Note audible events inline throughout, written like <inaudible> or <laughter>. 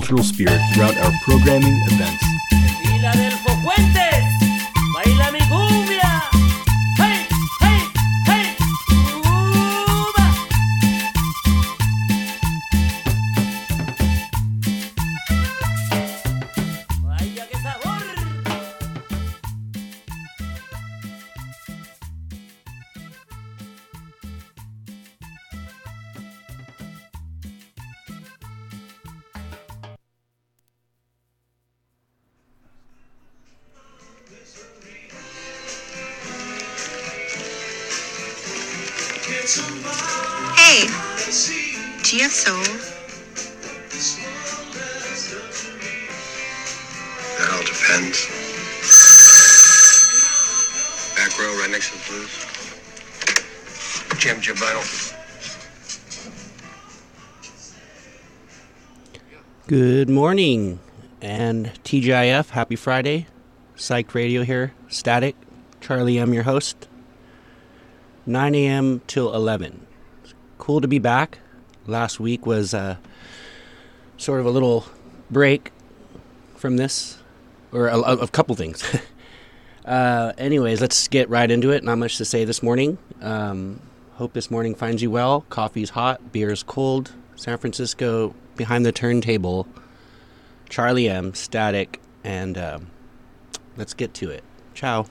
multicultural spirit throughout our programming events. Morning and TGIF. Happy Friday. Psych Radio here. Static. Charlie M, your host. 9 a.m. till 11. Cool to be back. Last week was uh, sort of a little break from this, or a, a, a couple things. <laughs> uh, anyways, let's get right into it. Not much to say this morning. Um, hope this morning finds you well. Coffee's hot, beer's cold. San Francisco behind the turntable. Charlie M, Static, and um, let's get to it. Ciao.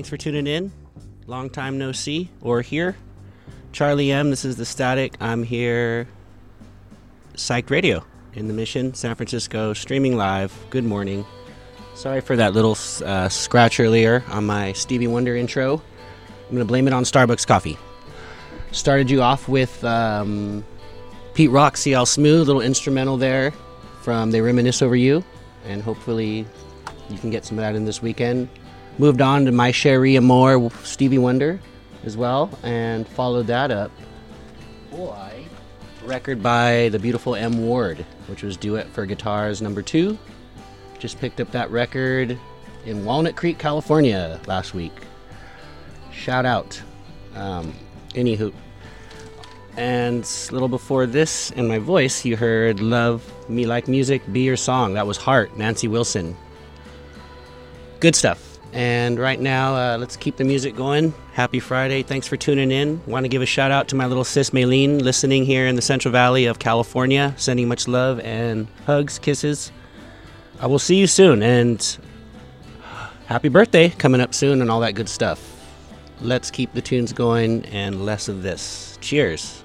Thanks for tuning in. Long time no see or hear. Charlie M. This is the Static. I'm here. Psyched Radio in the Mission, San Francisco, streaming live. Good morning. Sorry for that little uh, scratch earlier on my Stevie Wonder intro. I'm to blame it on Starbucks coffee. Started you off with um, Pete Rock, CL Smooth, little instrumental there from They Reminisce Over You. And hopefully you can get some of that in this weekend. Moved on to My Cherie Amour, Stevie Wonder as well, and followed that up. Boy. Record by the beautiful M. Ward, which was Duet for Guitars number two. Just picked up that record in Walnut Creek, California last week. Shout out. Um, anywho. And a little before this, in my voice, you heard Love Me Like Music, Be Your Song. That was Heart, Nancy Wilson. Good stuff. And right now, uh, let's keep the music going. Happy Friday. Thanks for tuning in. Want to give a shout out to my little sis Maylene, listening here in the Central Valley of California. Sending much love and hugs, kisses. I will see you soon. And happy birthday coming up soon and all that good stuff. Let's keep the tunes going and less of this. Cheers.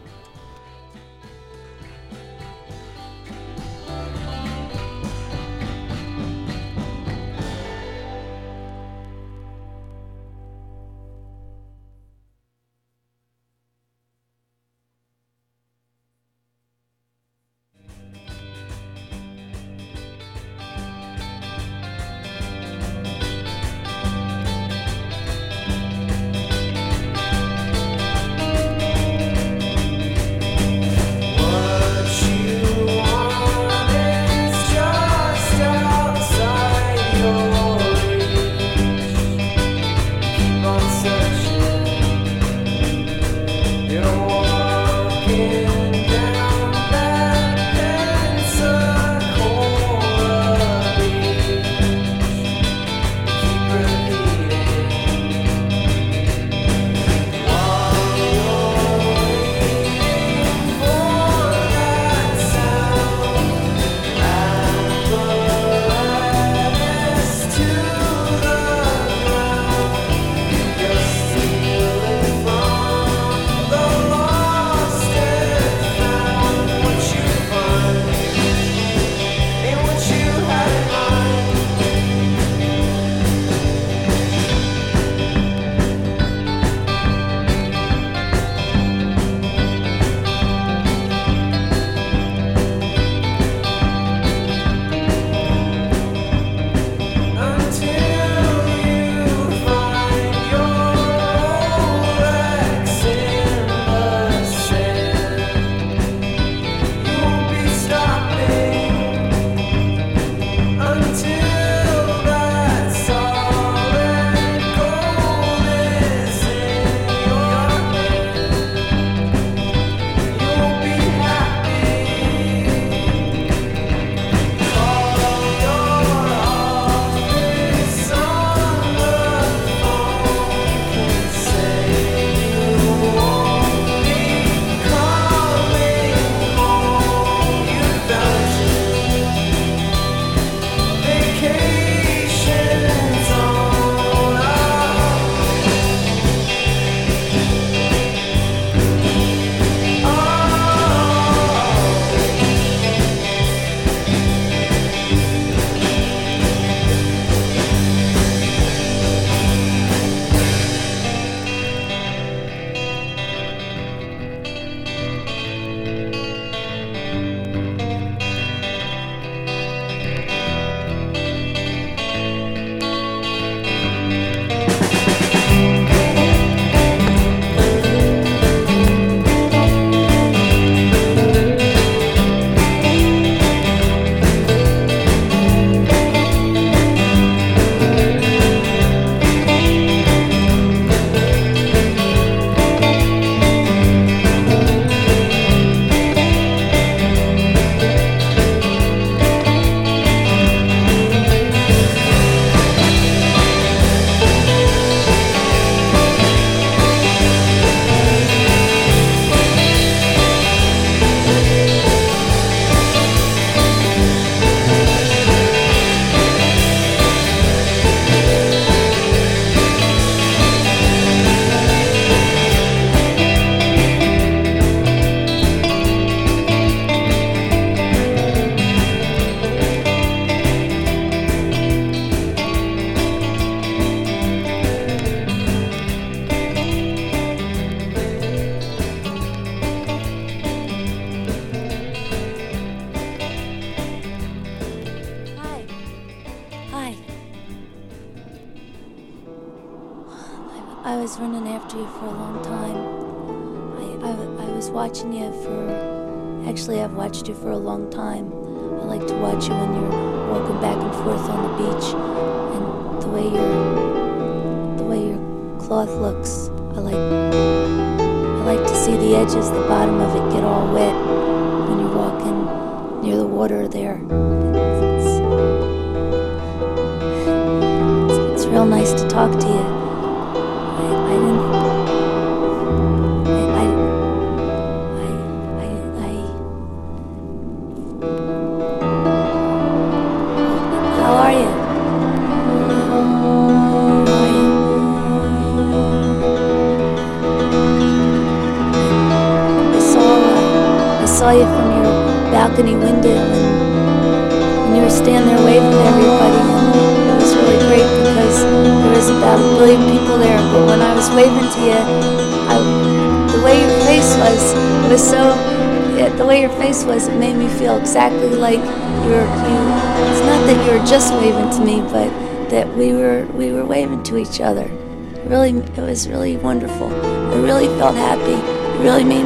Each other. Really it was really wonderful. I really felt happy. It really made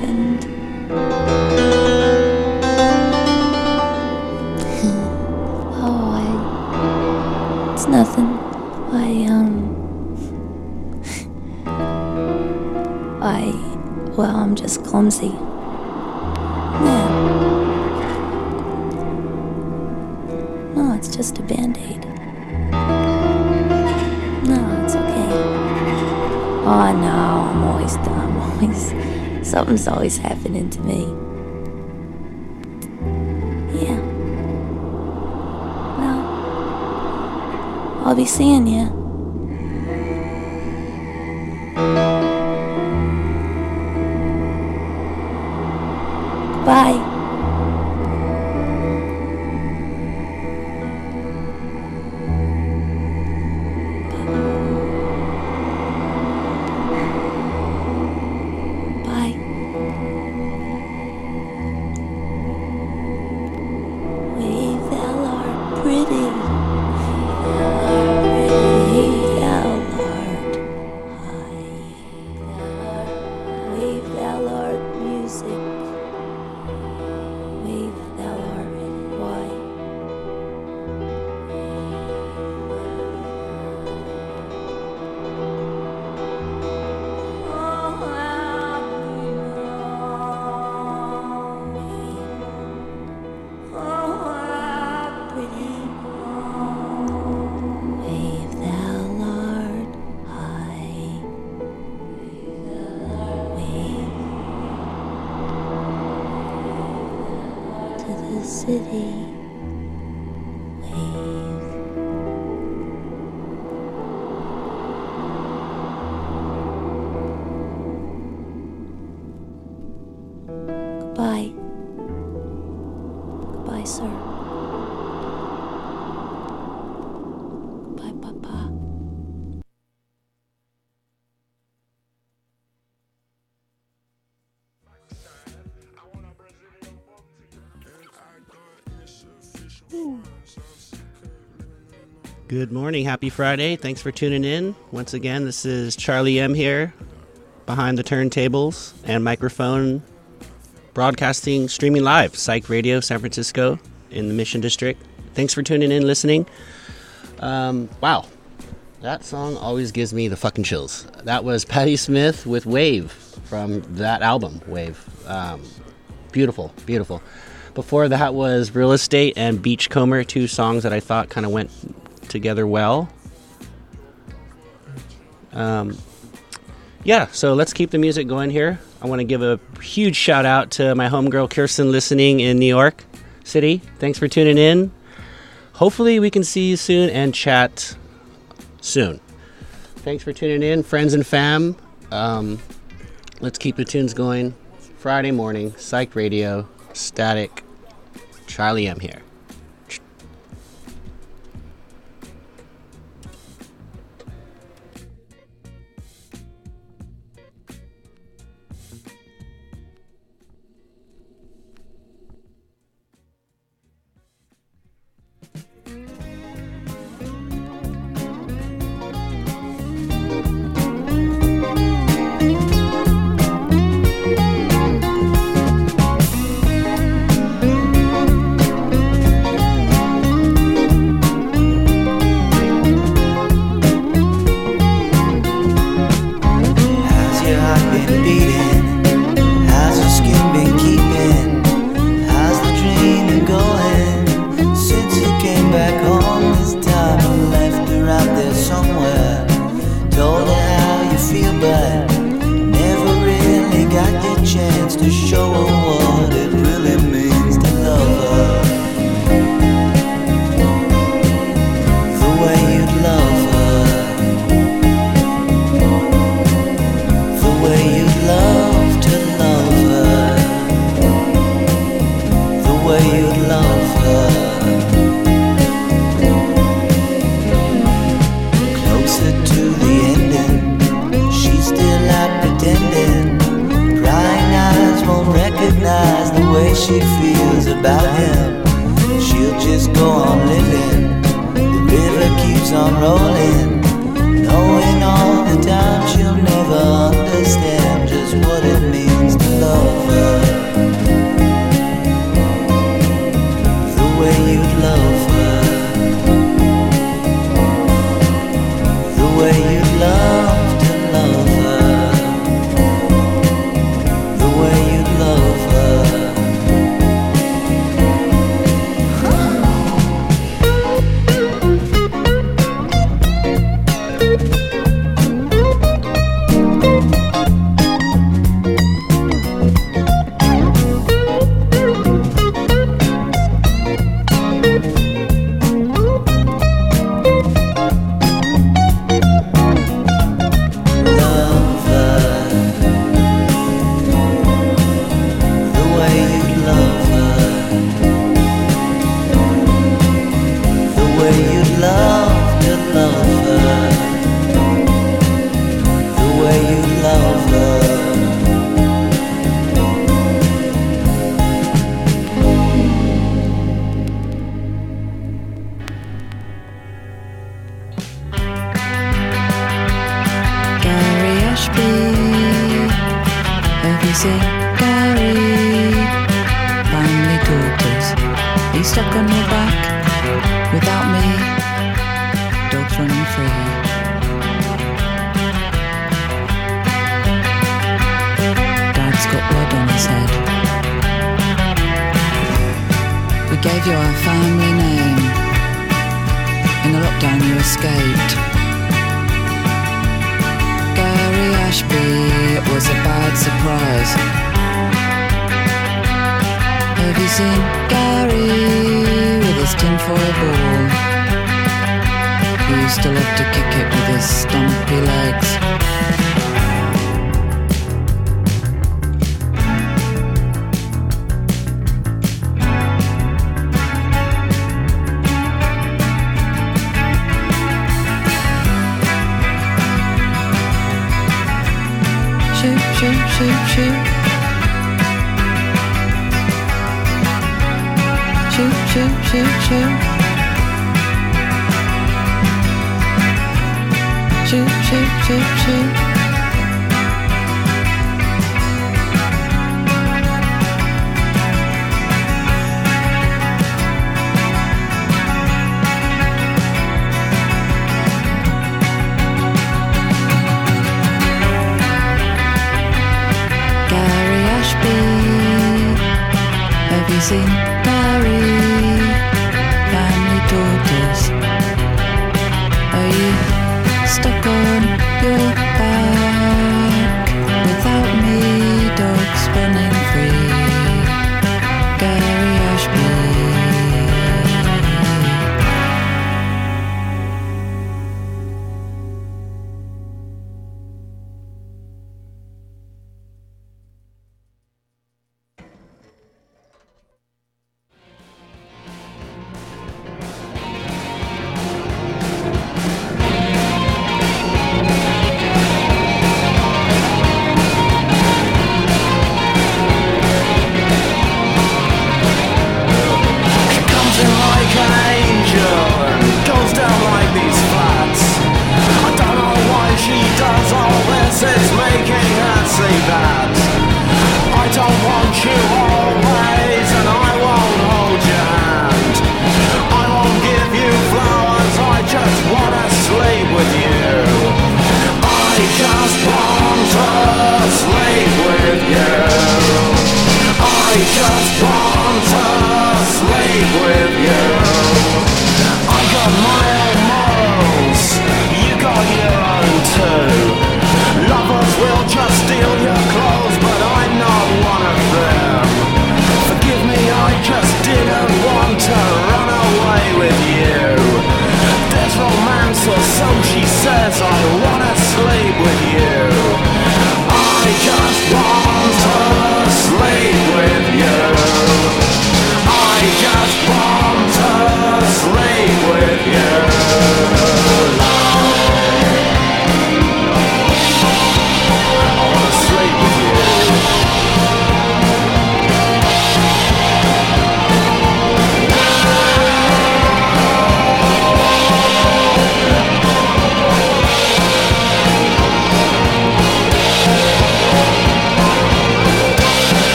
and oh I it's nothing. I um I well I'm just clumsy. Yeah. No it's just a band-aid. no something's always happening to me. Yeah. Well, I'll be seeing you. Good morning. Happy Friday. Thanks for tuning in. Once again, this is Charlie M here behind the turntables and microphone broadcasting streaming live psych radio san francisco in the mission district thanks for tuning in listening um, wow that song always gives me the fucking chills that was patti smith with wave from that album wave um, beautiful beautiful before that was real estate and beachcomber two songs that i thought kind of went together well. Um, yeah, so let's keep the music going here. I want to give a huge shout out to my homegirl Kirsten listening in New York City. Thanks for tuning in. Hopefully, we can see you soon and chat soon. Thanks for tuning in, friends and fam. Um, let's keep the tunes going. Friday morning, Psych Radio, Static, Charlie M here.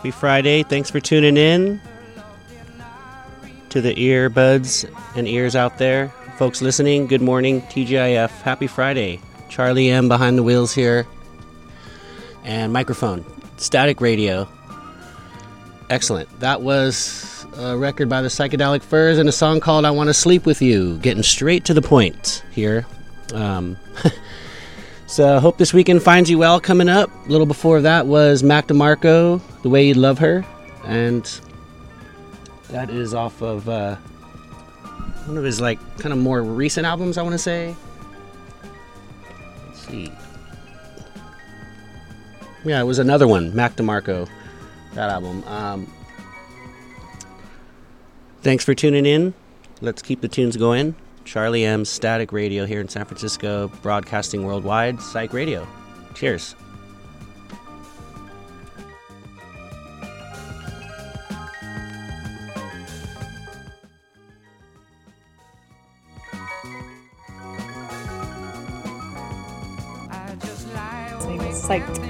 Happy Friday. Thanks for tuning in to the earbuds and ears out there. Folks listening, good morning. TGIF. Happy Friday. Charlie M behind the wheels here. And microphone. Static radio. Excellent. That was a record by the Psychedelic Furs and a song called I Want to Sleep with You. Getting straight to the point here. Um, <laughs> So hope this weekend finds you well coming up. A little before that was Mac DeMarco, The Way You Love Her. And that is off of uh, one of his like kind of more recent albums, I want to say. Let's see. Yeah, it was another one, Mac DeMarco, that album. Um, thanks for tuning in. Let's keep the tunes going. Charlie M. Static Radio here in San Francisco, broadcasting worldwide. Psych Radio. Cheers. listening to Psyched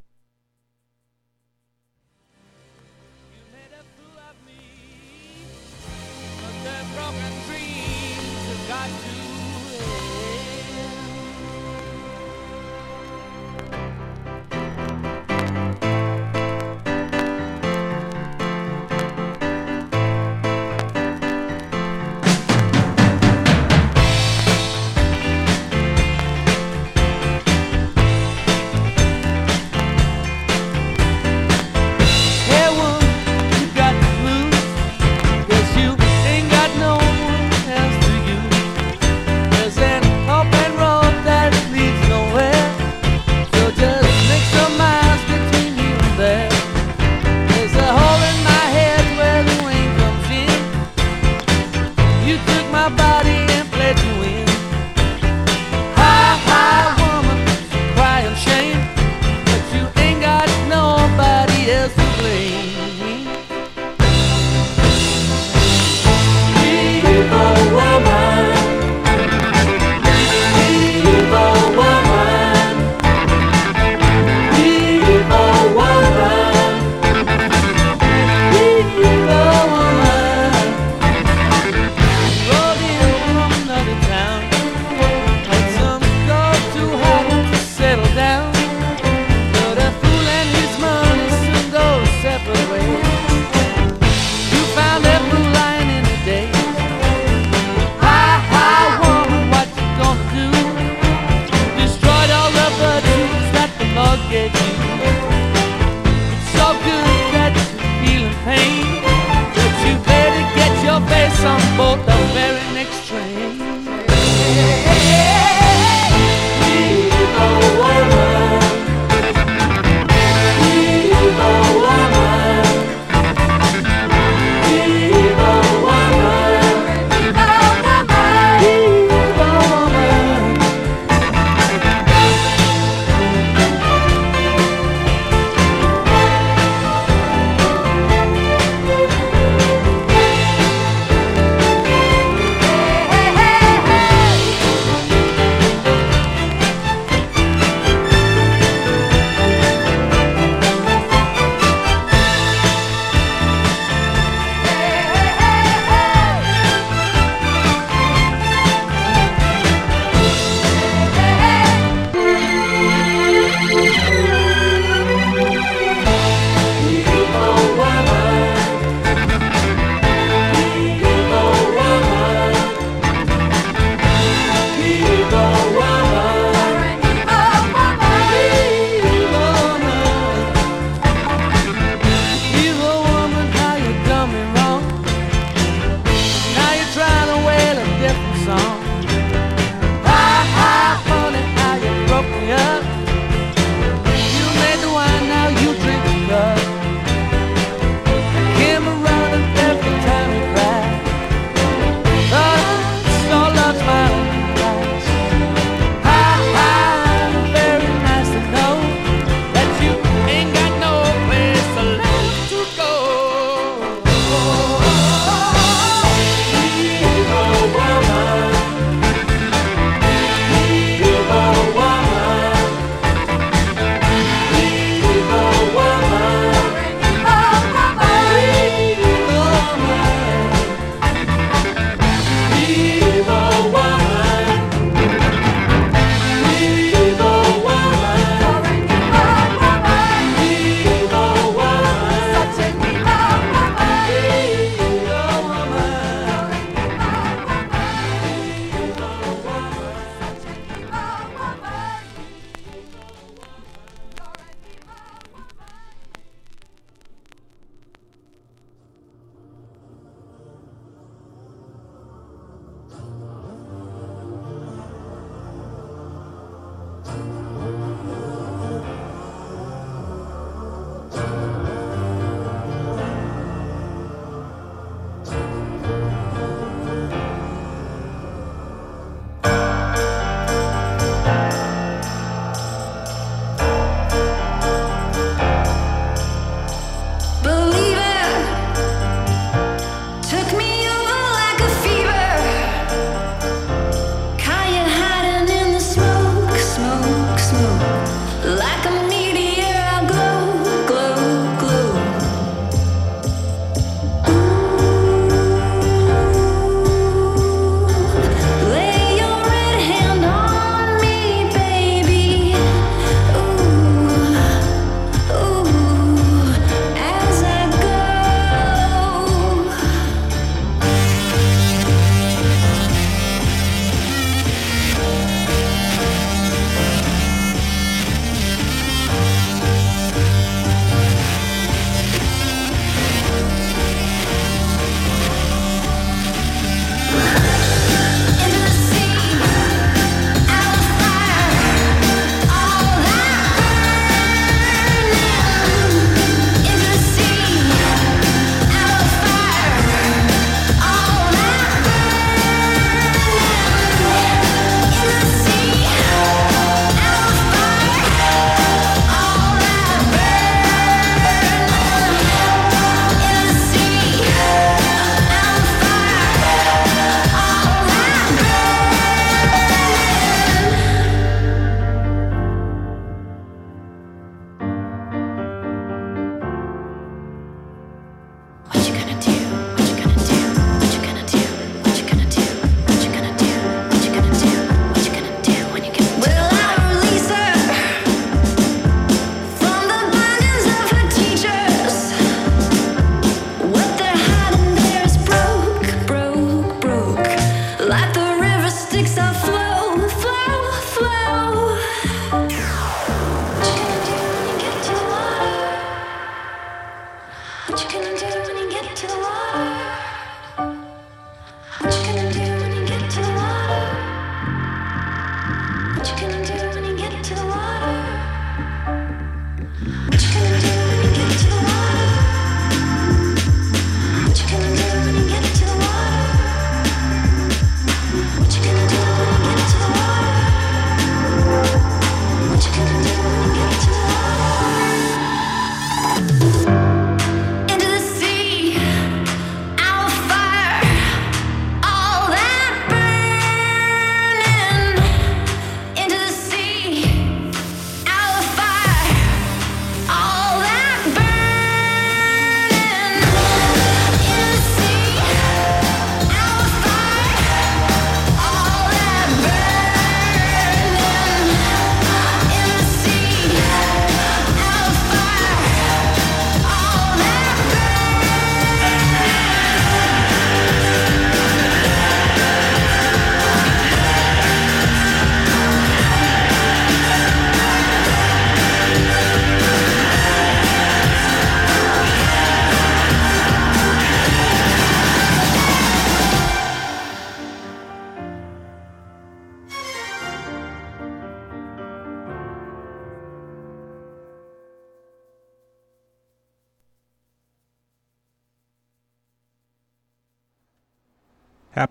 boat the very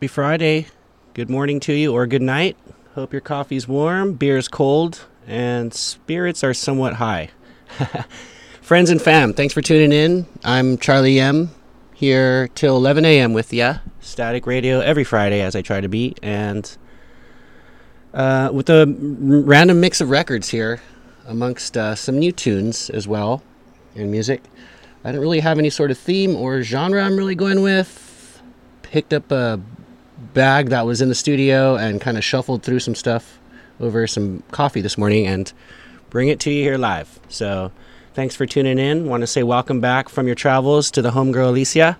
Happy Friday. Good morning to you or good night. Hope your coffee's warm, beer's cold, and spirits are somewhat high. <laughs> Friends and fam, thanks for tuning in. I'm Charlie M here till 11 a.m. with ya. Static radio every Friday as I try to be and uh, with a random mix of records here amongst uh, some new tunes as well and music. I don't really have any sort of theme or genre I'm really going with picked up a bag that was in the studio and kind of shuffled through some stuff over some coffee this morning and bring it to you here live. So, thanks for tuning in. Want to say welcome back from your travels to the homegirl Alicia,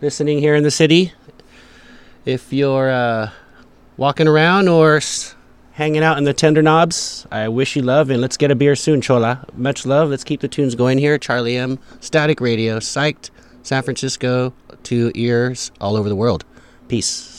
listening here in the city. If you're uh, walking around or s- hanging out in the Tendernobs, I wish you love and let's get a beer soon, Chola. Much love. Let's keep the tunes going here. Charlie M. Static Radio, psyched. San Francisco to ears all over the world. Peace.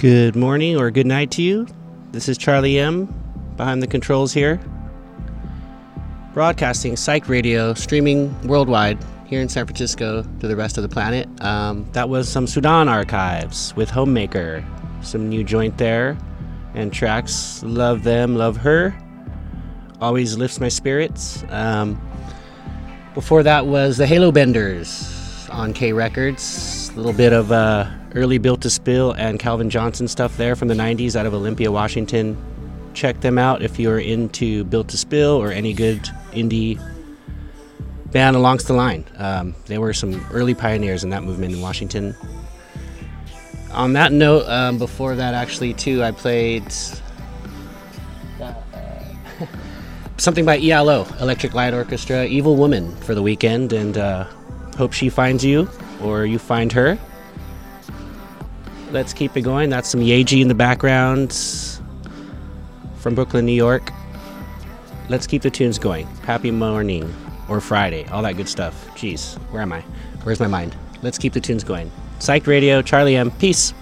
Good morning or good night to you. This is Charlie M. behind the controls here. Broadcasting Psych Radio, streaming worldwide here in San Francisco to the rest of the planet. Um, that was some Sudan archives with Homemaker. Some new joint there and tracks. Love them, love her. Always lifts my spirits. Um, before that was the Halo Benders on K Records. A little bit of. Uh, early Built to Spill and Calvin Johnson stuff there from the 90s out of Olympia, Washington. Check them out if you're into Built to Spill or any good indie band along the line. Um, they were some early pioneers in that movement in Washington. On that note, um, before that, actually, too, I played uh, <laughs> something by ELO, Electric Light Orchestra, Evil Woman, for the weekend, and uh, hope she finds you or you find her let's keep it going. That's some Yaeji in the background from Brooklyn, New York. Let's keep the tunes going. Happy morning or Friday, all that good stuff. Jeez, where am I? Where's my mind? Let's keep the tunes going. Psych Radio, Charlie M. Peace.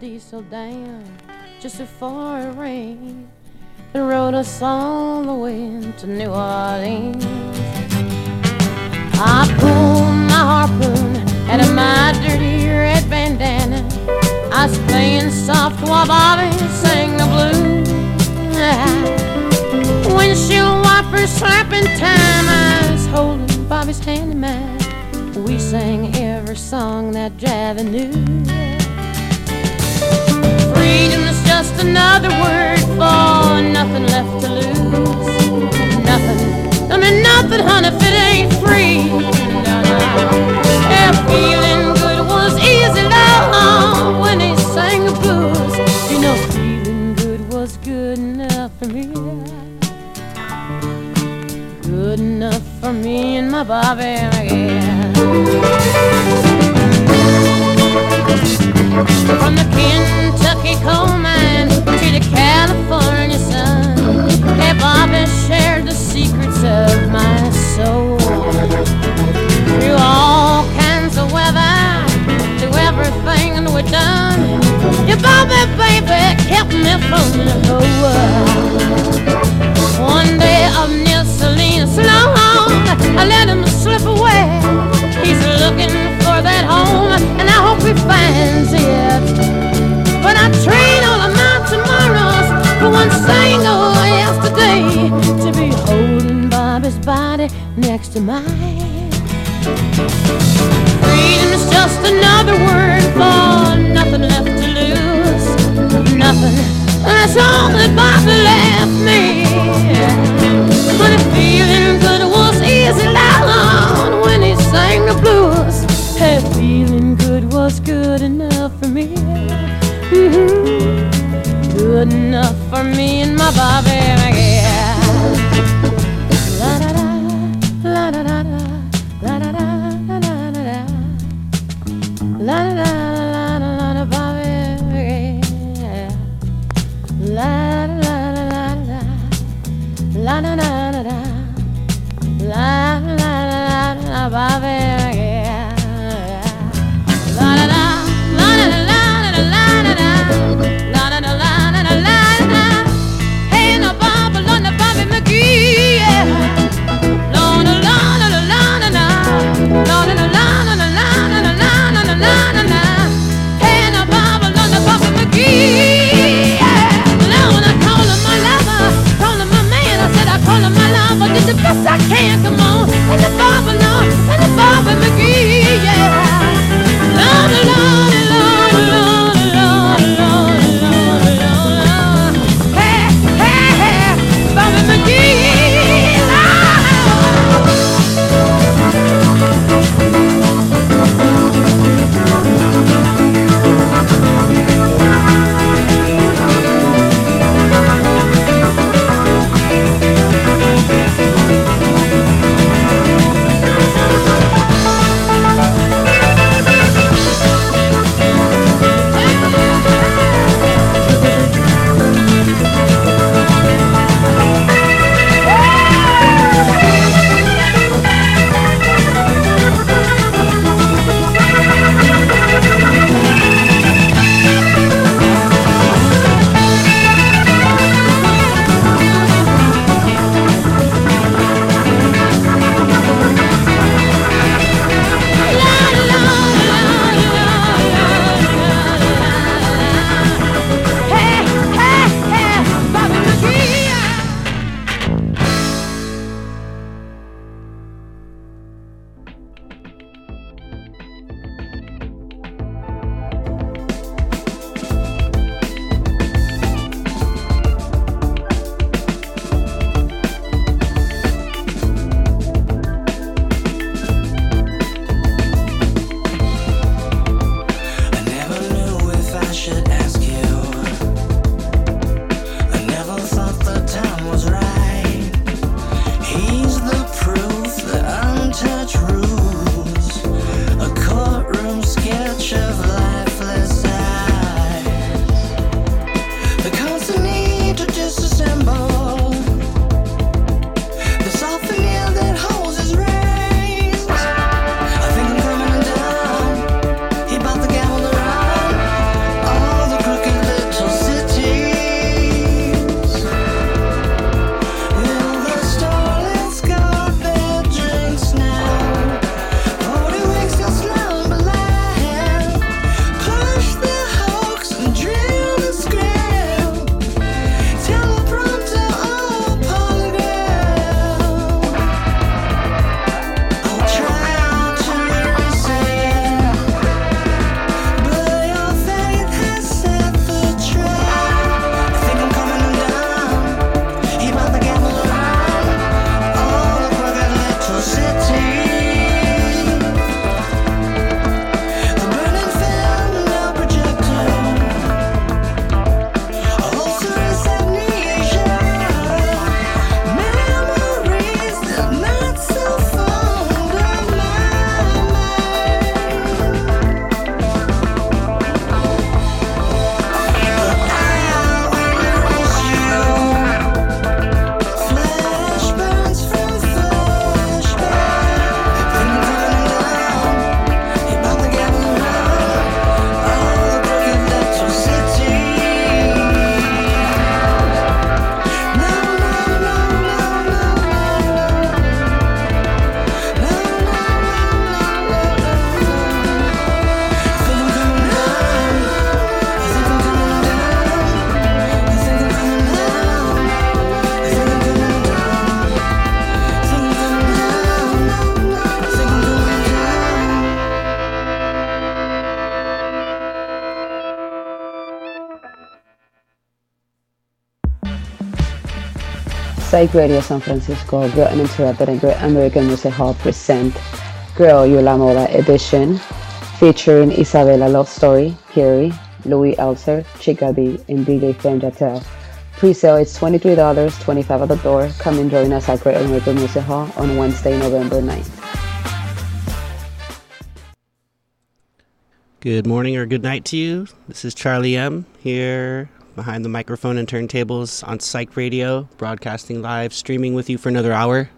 diesel down just before it rained and rode us all the way to New Orleans. I pulled my harpoon out of my dirty red bandana. I was playing soft while Bobby sang the blues. Windshield wipers slapping time. I was holding Bobby's hand in mine. We sang every song that Javi knew freedom is just another word for nothing left to lose. Nothing. I mean nothing, honey, if it ain't free. No, no. Yeah, feeling good was easy, love, when he sang the blues. You know, feeling good was good enough for me. Good enough for me and my Bobby, yeah. From the Kentucky coal mine to the California sun. descendre Psych Radio San Francisco, Girl Uninterrupted and Great American Music Hall present Girl You La Moda edition featuring Isabella Love Story, Carrie, Louis Elser, Chica B, and DJ Fem Jatel. Pre-sale is $23, 25 at the door. Come and join us at Great American Music Hall on Wednesday, November 9th. Good morning or good night to you. This is Charlie M here behind the microphone and turntables on Psych Radio, broadcasting live, streaming with you for another hour.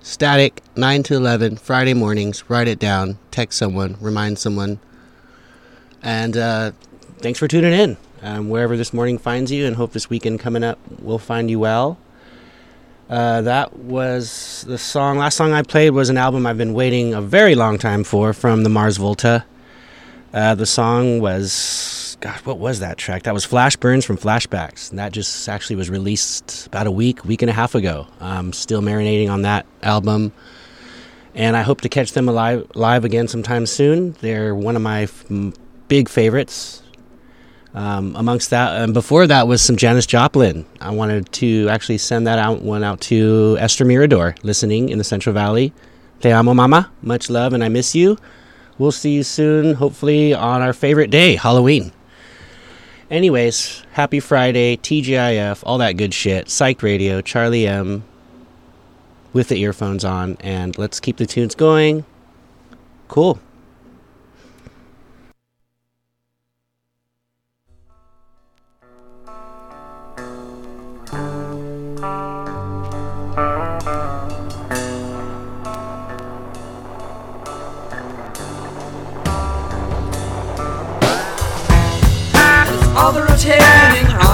Static, 9 to 11, Friday mornings. Write it down, text someone, remind someone. And uh, thanks for tuning in. Um, wherever this morning finds you, and hope this weekend coming up will find you well. Uh, that was the song. Last song I played was an album I've been waiting a very long time for from the Mars Volta. Uh, the song was, gosh, what was that track? That was Flash Burns from Flashbacks. And that just actually was released about a week, week and a half ago. I'm still marinating on that album. And I hope to catch them alive, live again sometime soon. They're one of my f- big favorites. Um, amongst that, and before that was some Janis Joplin. I wanted to actually send that out one out to Esther Mirador, listening in the Central Valley. Te amo, mama. Much love, and I miss you. We'll see you soon, hopefully on our favorite day, Halloween. Anyways, happy Friday, TGIF, all that good shit. Psych Radio, Charlie M, with the earphones on, and let's keep the tunes going. Cool. All the rotating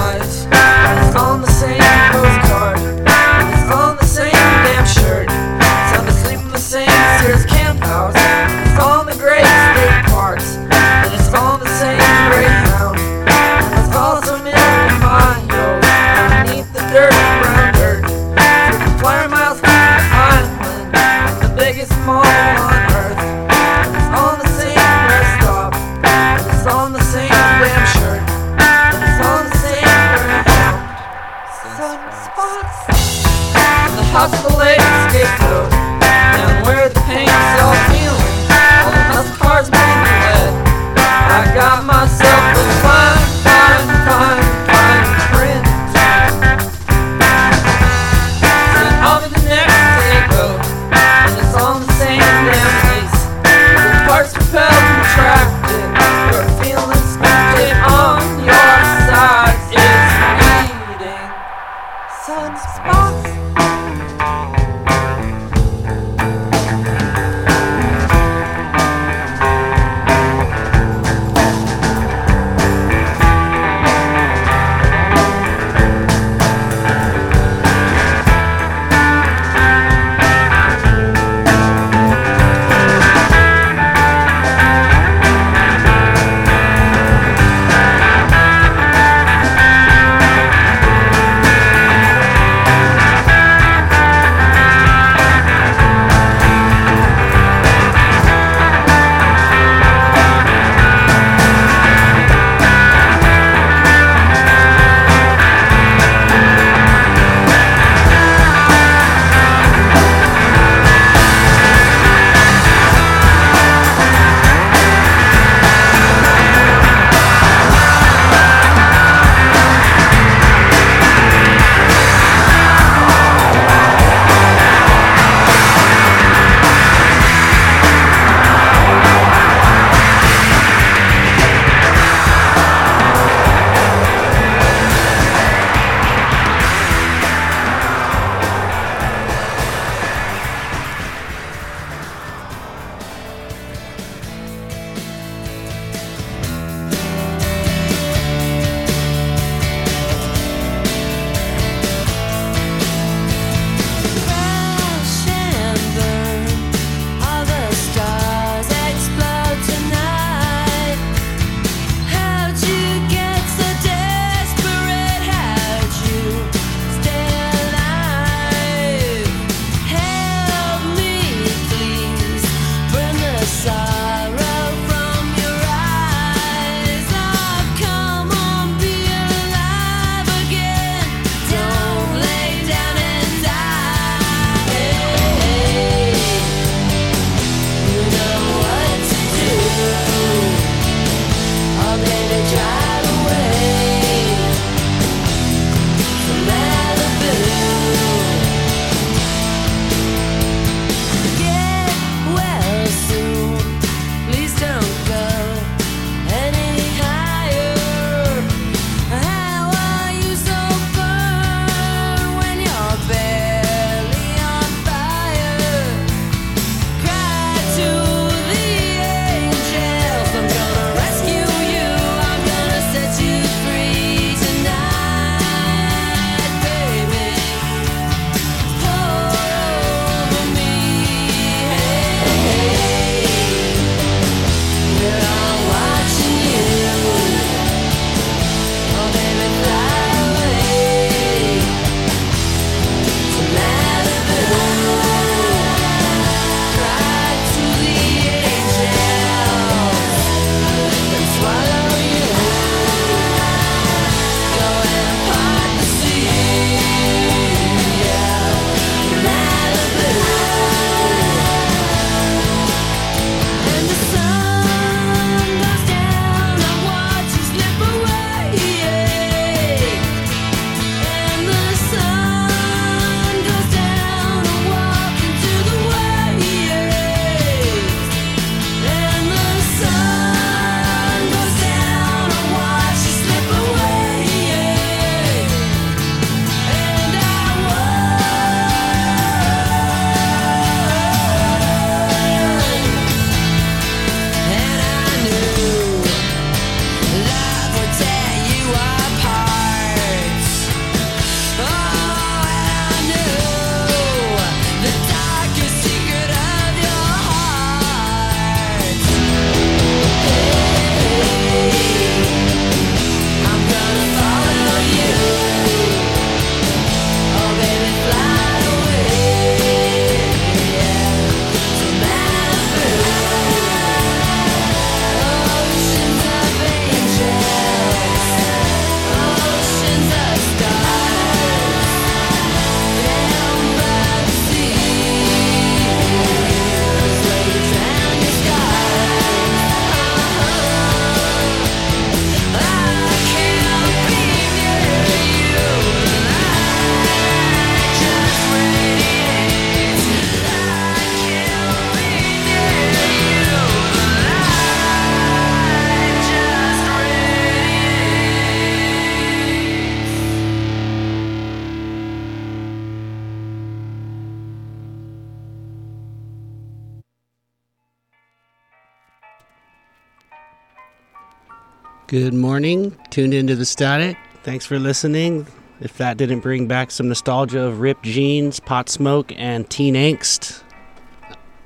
Good morning. Tuned into the static. Thanks for listening. If that didn't bring back some nostalgia of ripped jeans, pot smoke, and teen angst,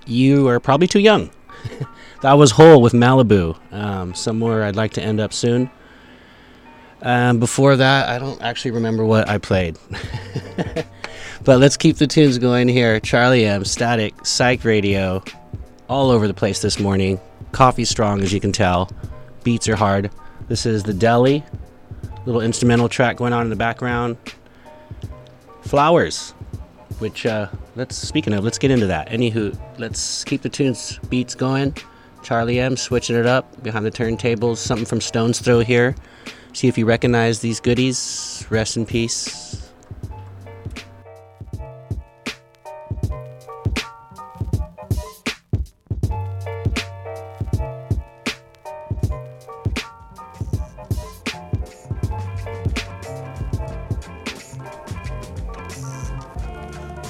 you are probably too young. <laughs> that was Hole with Malibu, um, somewhere I'd like to end up soon. Um, before that, I don't actually remember what I played. <laughs> but let's keep the tunes going here. Charlie M, Static, Psych Radio, all over the place this morning. Coffee strong, as you can tell. Beats are hard. This is the Deli, little instrumental track going on in the background. Flowers, which uh, let's speaking of, let's get into that. Anywho, let's keep the tunes beats going. Charlie M switching it up behind the turntables. Something from Stones Throw here. See if you recognize these goodies. Rest in peace.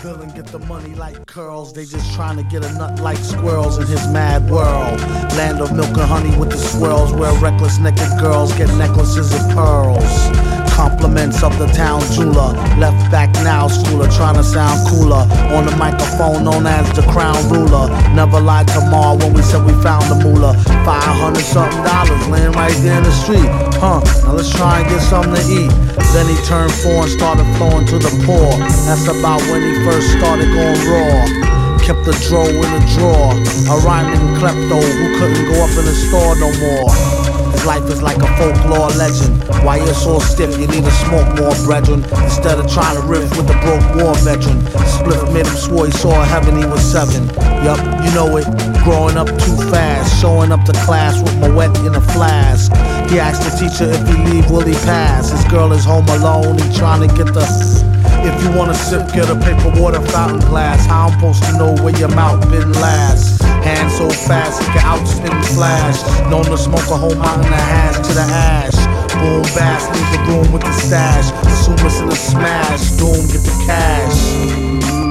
Bill and get the money like curls. They just trying to get a nut like squirrels in his mad world. Land of milk and honey with the swirls, where reckless naked girls get necklaces of pearls. Compliments of the town jeweler. Left back now, schooler, trying to sound cooler. On the microphone, known as the crown ruler. Never lied to Ma when we said we found the moolah. 500 something dollars laying right there in the street. Huh, now let's try and get something to eat. Then he turned four and started flowing to the poor. That's about when he first started going raw. Kept the dro in the drawer. A rhyming klepto who couldn't go up in the store no more. Life is like a folklore legend. Why you're so stiff, you need to smoke more, brethren. Instead of trying to riff with a broke war veteran. Spliff made him swore he saw heaven, he was seven. Yup, you know it. Growing up too fast, showing up to class with my wet in a flask. He asked the teacher if he leave, will he pass? His girl is home alone, he trying to get the. If you wanna sip, get a paper water fountain glass. How I'm supposed to know where your mouth been last? Hand so fast it can outspin the flash. Known to smoke a whole mountain of hash to the ash. Boom bass, leave the room with the stash. Assume it's in a smash. Doom, get the cash.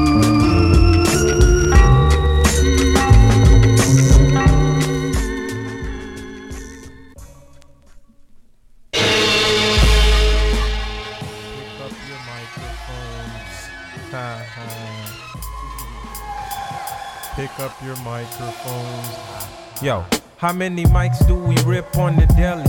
Pick up your microphones. Yo, how many mics do we rip on the deli?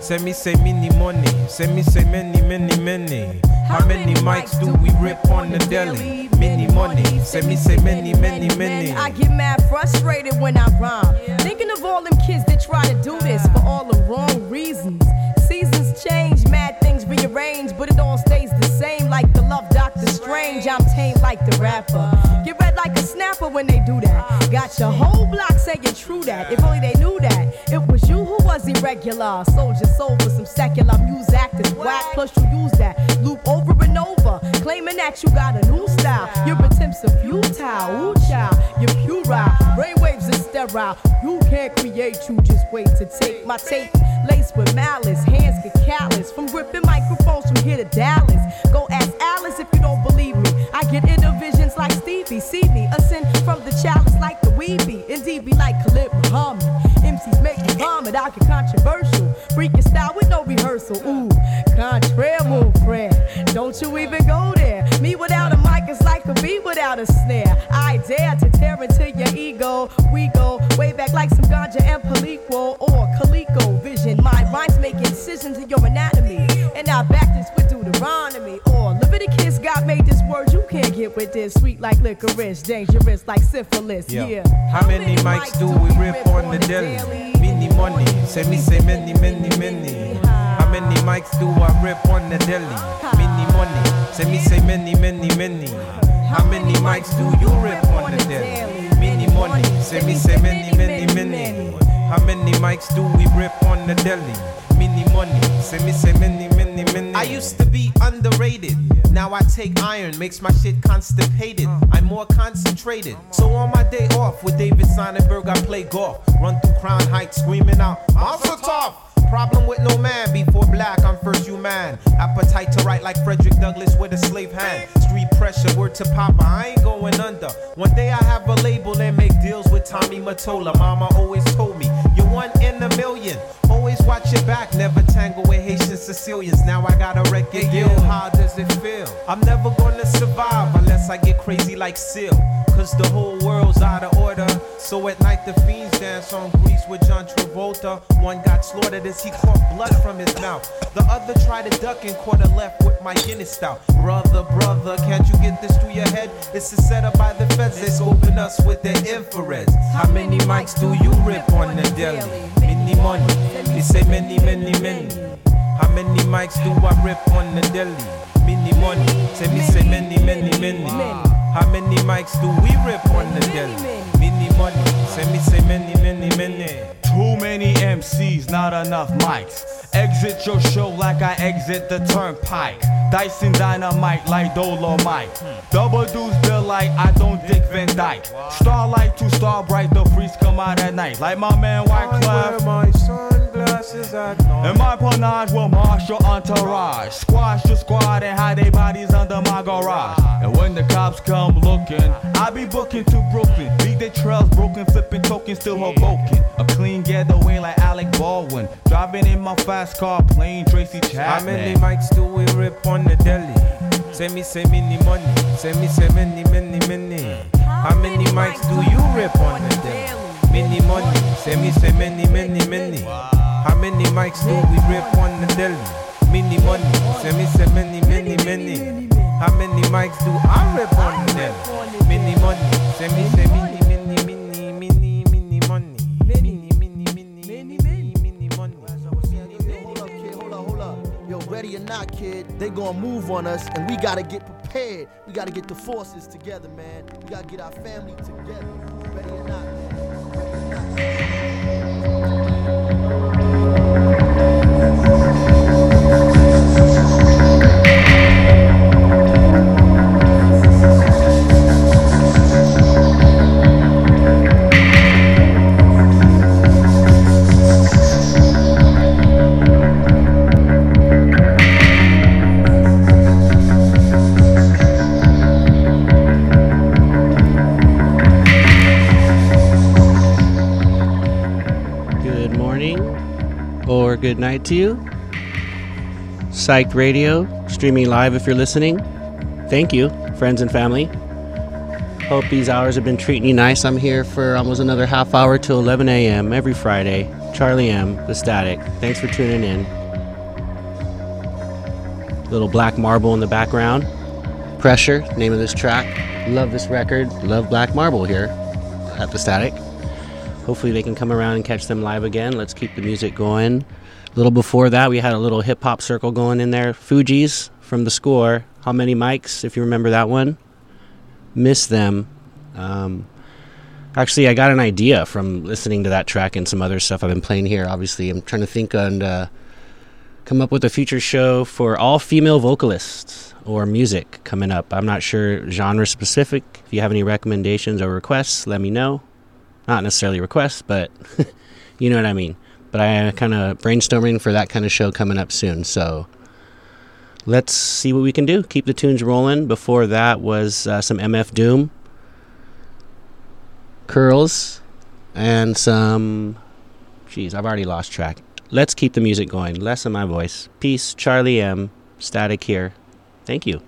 Send me say many money. Send me say many, many, many. How many mics do we rip on the deli? Many money. Send me say many, many, many. I get mad frustrated when I rhyme. Thinking of all them kids that try to do this for all the wrong reasons. Seasons change, mad things rearrange, but it all stays the same. Like the love Doctor Strange, I'm tame like the rapper. Get red like a snapper when they do that. Got your whole block saying true that. If only they knew that. It was you was irregular. Soldier sold for some secular music that's whack. Plus you use that loop over and over. Claiming that you got a new style. Your attempts are futile. Ooh, child, you're puerile. Brainwaves are sterile. You can't create, you just wait to take my tape. Laced with malice, hands get callous. From gripping microphones from here to Dallas. Go ask Alice if you don't believe me. I get inner visions like Stevie. See me ascend from the chalice like the weeby. Indeed, be like Khalid Muhammad. MCs make me vomit. I get controversial. Freaking style with no rehearsal. Ooh, contraire move, friend. Don't you even go there. Me without a mic is like a bee without a snare. I dare to tear into your ego. We go way back like some ganja and Palico or Calico vision. My rhymes make incisions in your anatomy. And I back this with Deuteronomy God made this word you can't get with this. Sweet like licorice, dangerous like syphilis. Yo, Yeah. How many mics do we rip on the deli? Many money. Say me say many, many, many. How many mics do I rip on the deli? Many money. Say me say many, many, many. How many mics do you rip on the deli? Many money. Say me say many, many, many. How many mics do we rip on the deli? Many money. Say me say many, many, many. I used to be underrated. Now I take iron, makes my shit constipated. I'm more concentrated. So on my day off with David Sonenberg, I play golf. Run through Crown Heights screaming out, Monster Tough! Problem with no man before black, I'm first human. Appetite to write like Frederick Douglass with a slave hand. Street pressure, word to Papa, I ain't going under. One day I have a label and make deals with Tommy Mottola. Mama always told me, You're one in a million. Always watch your back, never tangle with Haitian Sicilians. Now I got a record deal. How does it feel? I'm never gonna survive unless I get crazy like Seal. Cause the whole world's out of order. So at night the fiends dance on Grease with John Travolta. One got slaughtered as he caught blood from his mouth. The other tried to duck and caught a left with my Guinness stout. Brother, brother, can't you get this through your head? It's a setup by the feds. They scoping us with their infrareds. How many mics do you rip on the deli? Many money. They say many, many, many. How many mics do I rip on the deli? Many money. Say me say many, many, many. How many mics do we rip on the deli? Many money. Say me say many, many, many. Too many MCs, not enough mics. Exit your show like I exit the turnpike. Dyson dynamite like Dolomite. Double deuce bill like I don't dick Van Dyke. Starlight to star bright, the freaks come out at night. Like my man Wyclef. my sunglasses at night. And my panache will marshal entourage. Squash the squad and hide their bodies under my garage. And when the cops come looking, I be booking to Brooklyn. Beat their trails broken, flipping tokens, still Hoboken. A clean getaway like Alec Baldwin. Driving in my fast car, playing Tracy Chapman. How many mics do we rip on the deli? Say me, say many money. Say me, say many, many, many. How many mics do you rip on the deli? Many money. Say me, say many, many, many. How many mics do we rip on the deli? Many money. Say me, say many, many, many. How many mics do I rip on the deli? Many money. Say me, say many, many, many, many, many money. Many, many, many, many, many, many money. Hold up, kid. Hold up, hold up. Yo, ready or not, kid, they gonna move on us, and we gotta get prepared. We gotta get the forces together, man. We gotta get our family together. Ready or not, man. Good night to you. Psyched Radio, streaming live if you're listening. Thank you, friends and family. Hope these hours have been treating you nice. I'm here for almost another half hour till 11 a.m. every Friday. Charlie M, The Static. Thanks for tuning in. Little Black Marble in the background. Pressure, name of this track. Love this record. Love Black Marble here at The Static. Hopefully they can come around and catch them live again. Let's keep the music going. A little before that, we had a little hip hop circle going in there. Fugees from the score. How many mics, if you remember that one? Miss them. Um, actually, I got an idea from listening to that track and some other stuff I've been playing here. Obviously, I'm trying to think and uh, come up with a future show for all female vocalists or music coming up. I'm not sure genre specific. If you have any recommendations or requests, let me know not necessarily requests, but <laughs> you know what I mean. But I kind of brainstorming for that kind of show coming up soon. So let's see what we can do. Keep the tunes rolling. Before that was uh, some MF Doom, Curls, and some. Jeez, I've already lost track. Let's keep the music going. Less of my voice. Peace. Charlie M. Static here. Thank you.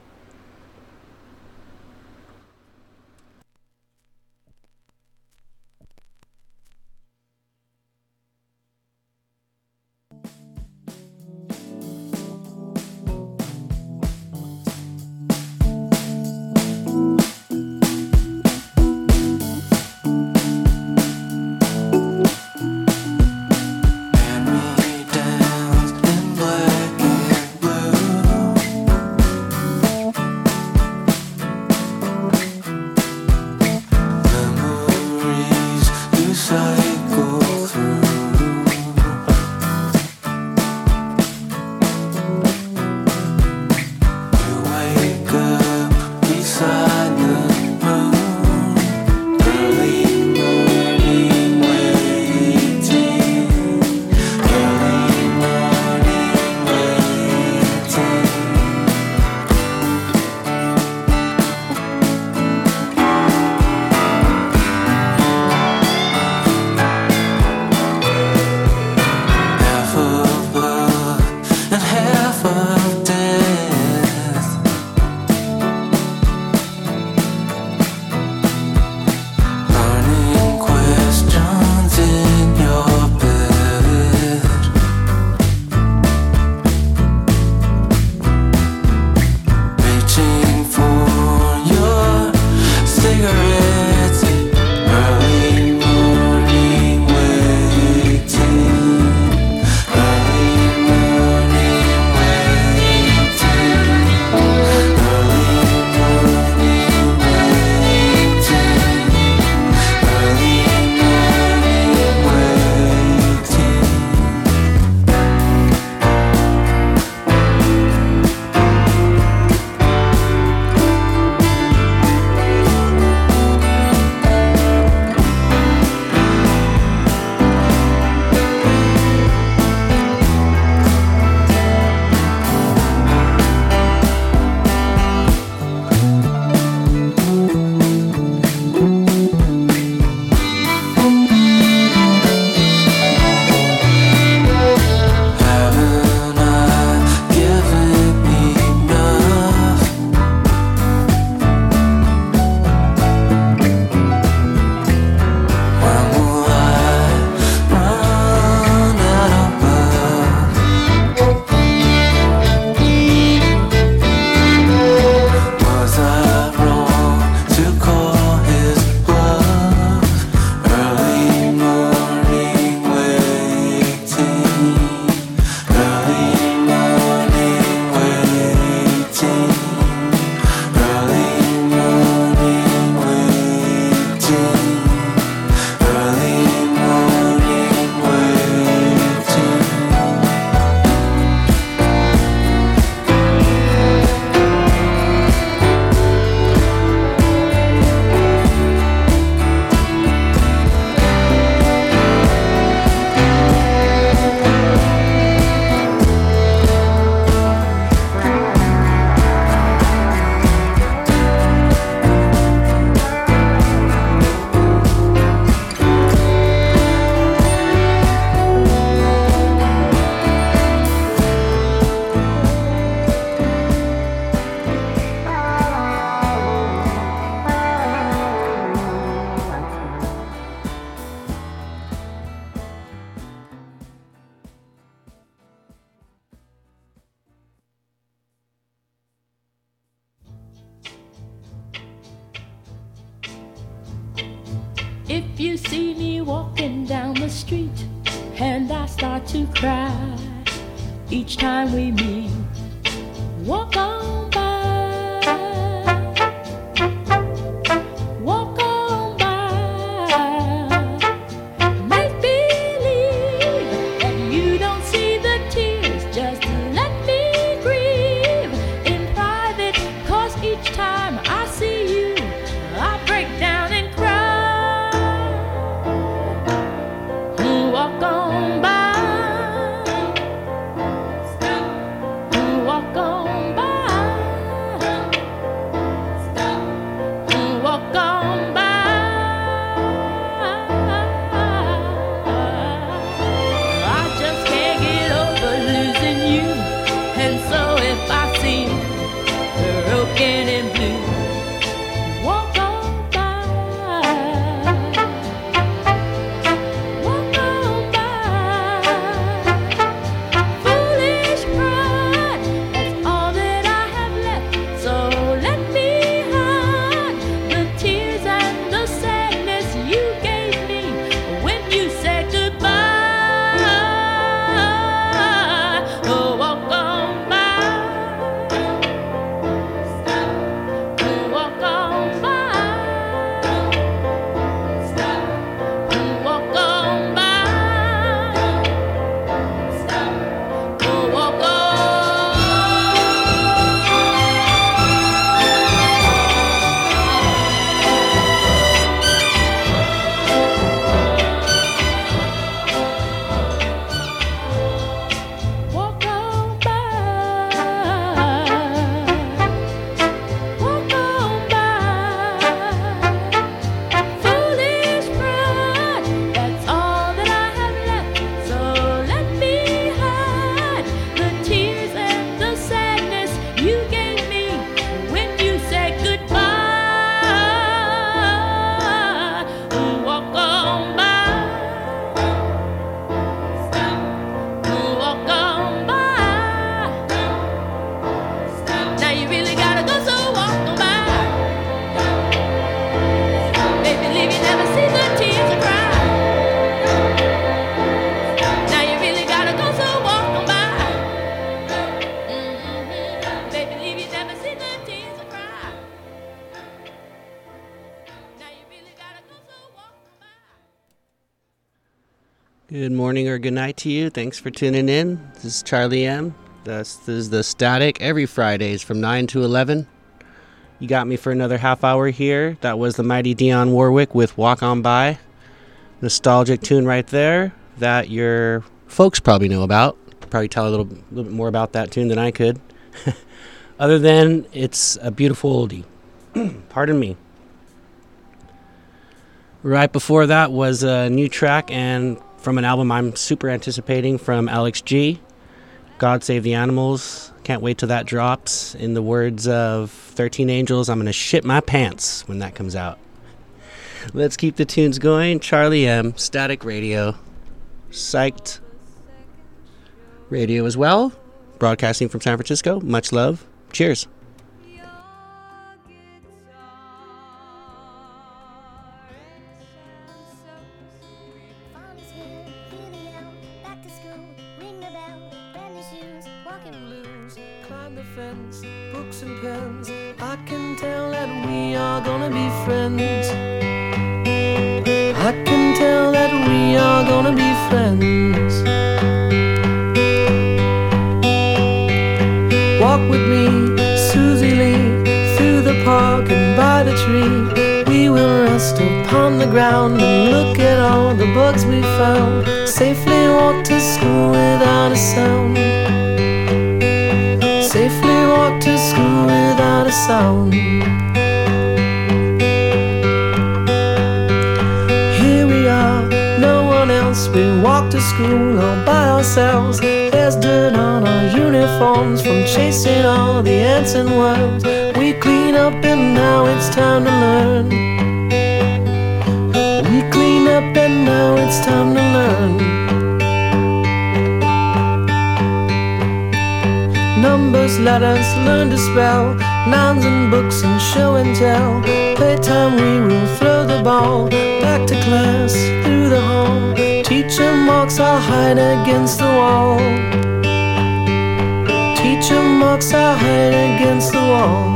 Morning or good night to you. Thanks for tuning in. This is Charlie M. This, this is the Static every Fridays from 9 to 11. You got me for another half hour here. That was the mighty Dionne Warwick with Walk On By. Nostalgic tune right there that your folks probably know about. Probably tell a little, little bit more about that tune than I could. <laughs> Other than it's a beautiful oldie. <clears throat> Pardon me. Right before that was a new track and from an album I'm super anticipating from Alex G. God Save the Animals. Can't wait till that drops. In the words of 13 Angels, I'm going to shit my pants when that comes out. Let's keep the tunes going. Charlie M, Static Radio, Psyched Radio as well. Broadcasting from San Francisco. Much love. Cheers. Friends. I can tell that we are gonna be friends. Walk with me, Suzy Lee, through the park and by the tree. We will rest upon the ground and look at all the bugs we found. Safely walk to school without a sound. Safely walk to school without a sound. We walk to school all by ourselves. There's dirt on our uniforms from chasing all the ants and worms. We clean up and now it's time to learn. We clean up and now it's time to learn. Numbers, letters, learn to spell. Nouns and books and show and tell. Playtime, we will throw the ball back to class. Hide against the wall. Teacher marks I hide against the wall.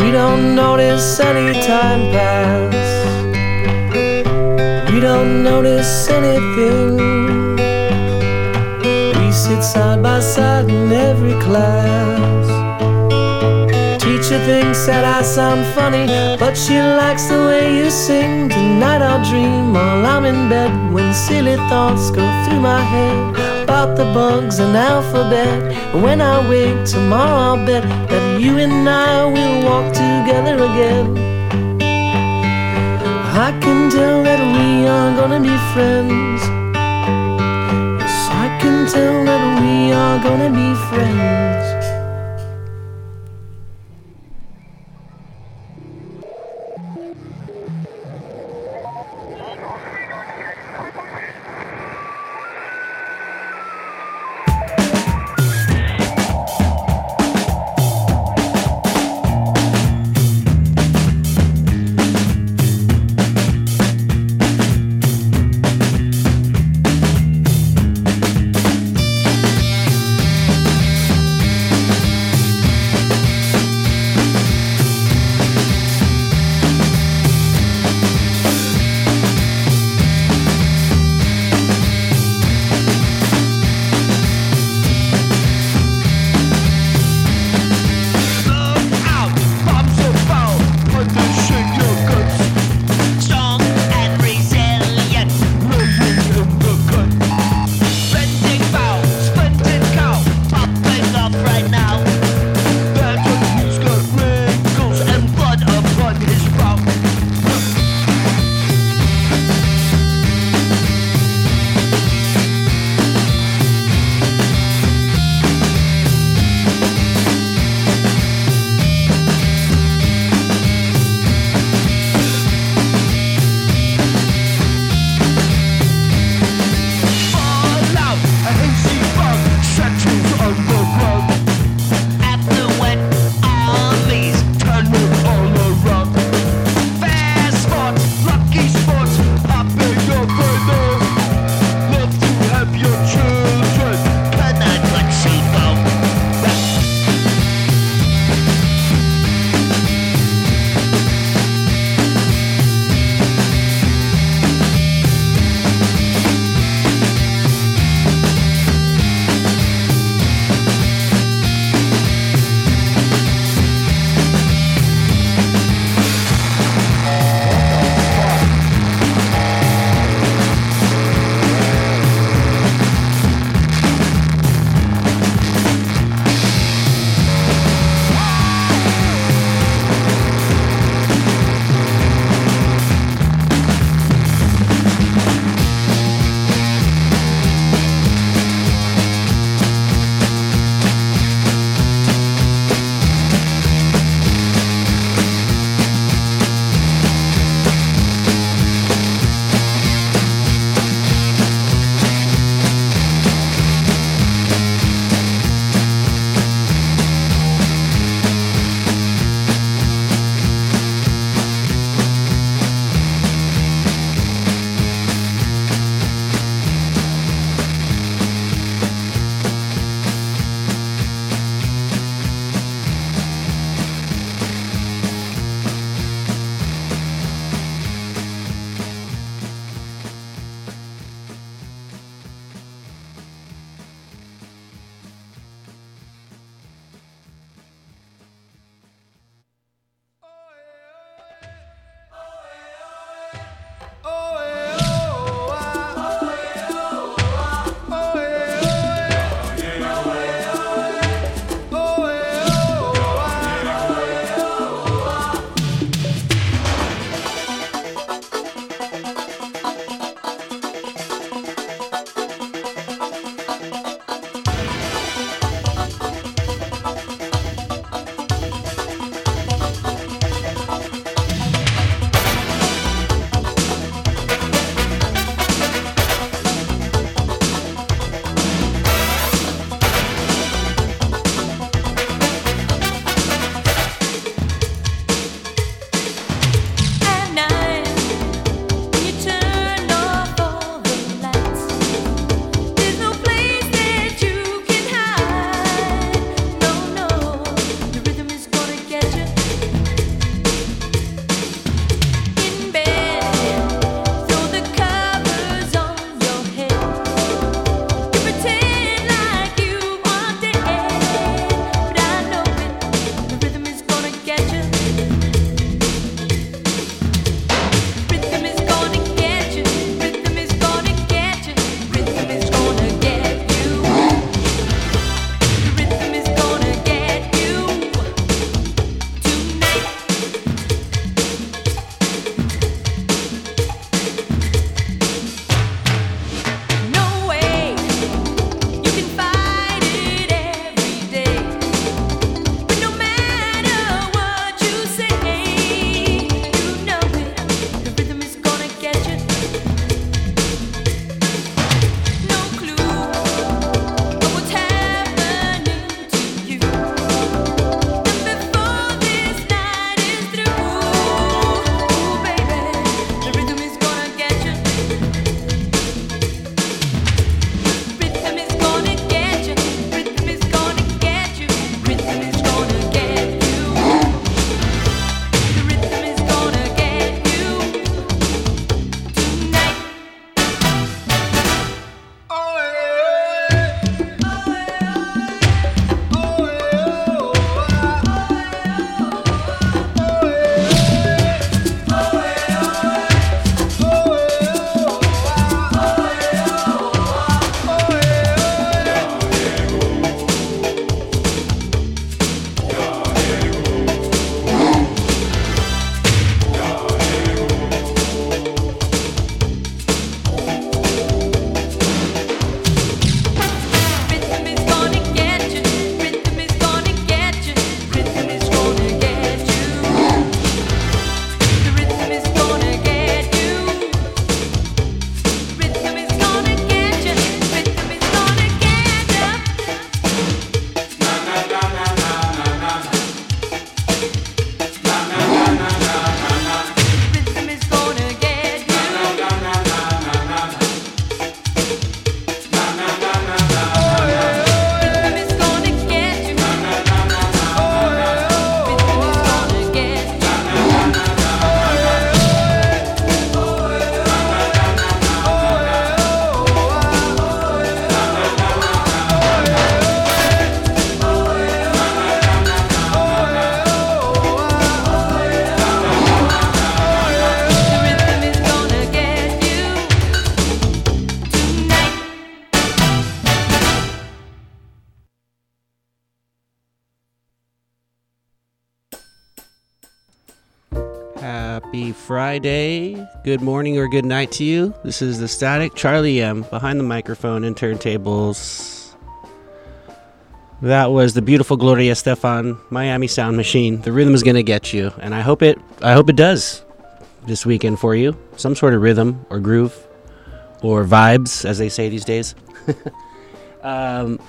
We don't notice any time pass. We don't notice anything. We sit side by side in every class. Teacher thinks that I sound funny, but she likes the way you sing. Tonight I'll dream while I'm in bed when silly thoughts go through my head about the bugs and alphabet. When I wake tomorrow, I'll bet that you and I will walk together again. I can tell that we are gonna be friends. Yes, I can tell that we are gonna be friends. Good morning or good night to you. This is the Static Charlie M behind the microphone and turntables. That was the beautiful Gloria Estefan Miami Sound Machine. The rhythm is to get you, and I hope it I hope it does this weekend for you. Some sort of rhythm or groove or vibes as they say these days. <laughs> um,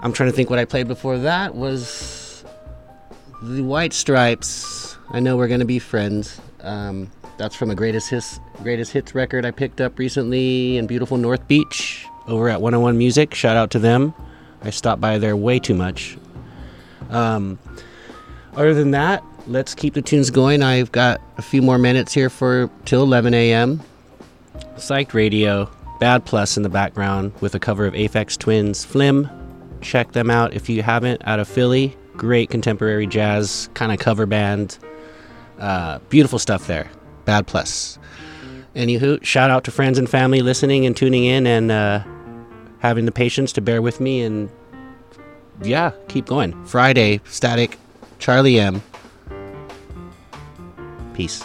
I'm trying to think what I played before that was the White Stripes. I know we're gonna be friends. Um, that's from a greatest hits greatest hits record I picked up recently in beautiful North Beach over at 101 Music. Shout out to them. I stopped by there way too much. Um, other than that, let's keep the tunes going. I've got a few more minutes here for till 11 a.m. Psych Radio, Bad Plus in the background with a cover of Aphex Twins, Flim. Check them out if you haven't. Out of Philly, great contemporary jazz kind of cover band. Uh, beautiful stuff there. Bad Plus. Anywho, shout out to friends and family listening and tuning in and uh, having the patience to bear with me and yeah, keep going. Friday, Static, Charlie M. Peace.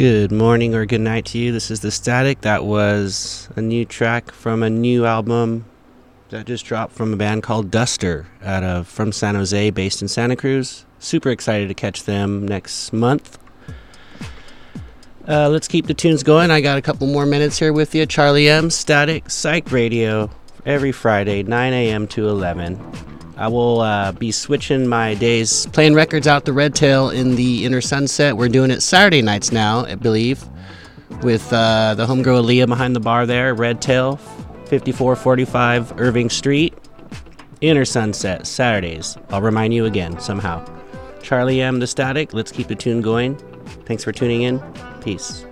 Good morning or good night to you. This is The Static. That was a new track from a new album that just dropped from a band called Duster out of from San Jose based in Santa Cruz. Super excited to catch them next month. Uh, let's keep the tunes going. I got a couple more minutes here with you. Charlie M. Static Psych Radio every Friday, 9 a.m. to 11. I will uh, be switching my days playing records out the Red Tail in the Inner Sunset. We're doing it Saturday nights now, I believe, with uh, the homegirl Leah behind the bar there, Red Tail, 5445 Irving Street, Inner Sunset, Saturdays. I'll remind you again somehow. Charlie M. The Static. Let's keep the tune going. Thanks for tuning in. Peace.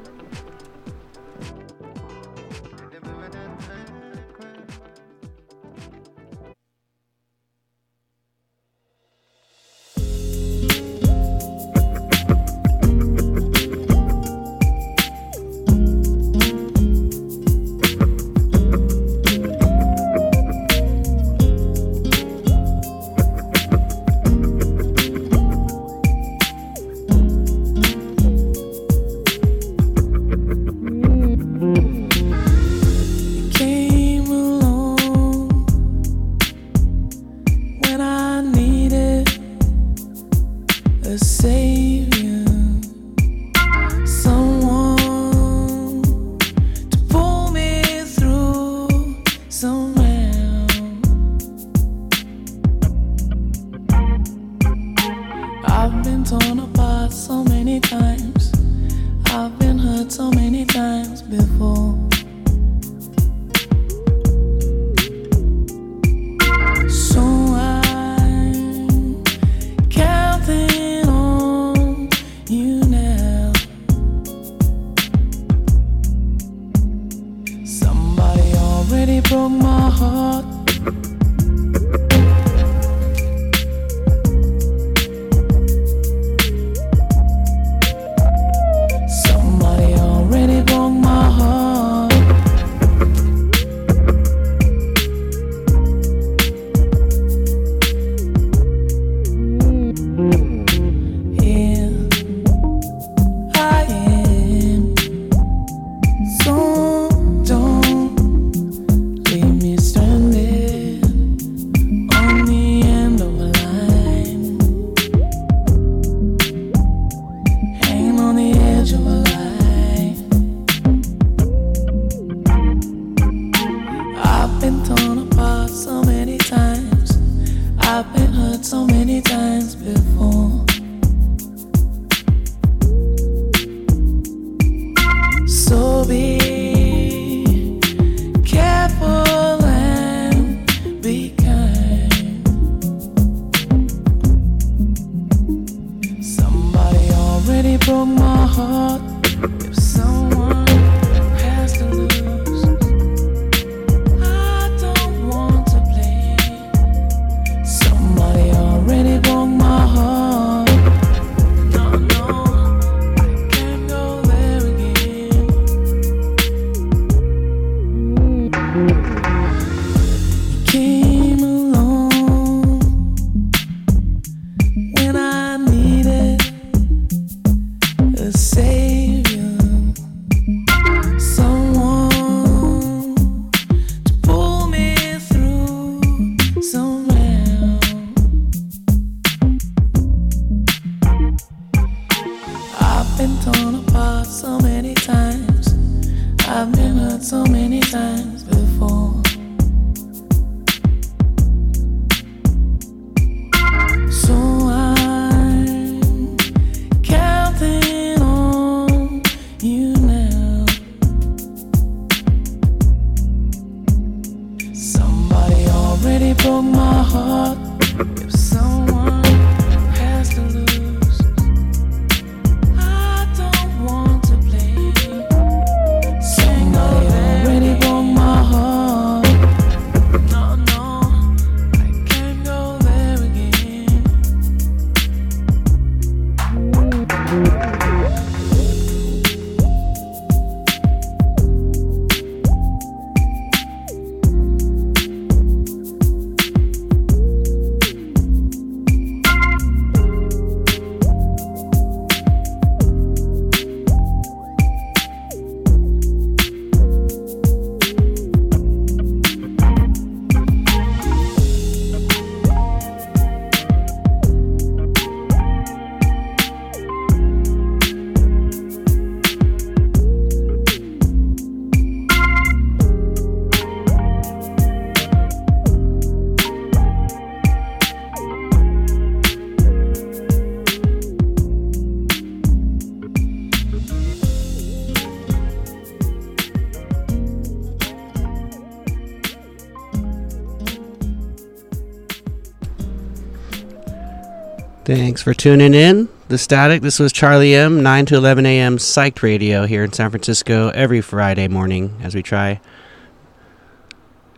For tuning in. The Static. This was Charlie M. 9 to 11 a.m. Psych Radio here in San Francisco every Friday morning as we try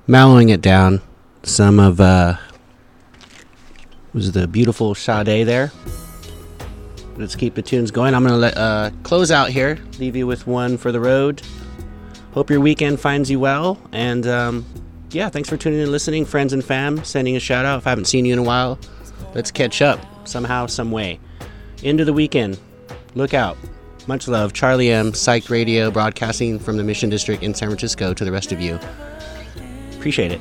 mellowing it down. Some of uh, was the beautiful Sade there. Let's keep the tunes going. I'm gonna let uh, close out here. Leave you with one for the road. Hope your weekend finds you well. And um, yeah, thanks for tuning in, listening, friends and fam. Sending a shout out. If I haven't seen you in a while, let's catch up somehow, some way. Into the weekend. Look out. Much love. Charlie M. Psych Radio, broadcasting from the Mission District in San Francisco to the rest of you. Appreciate it.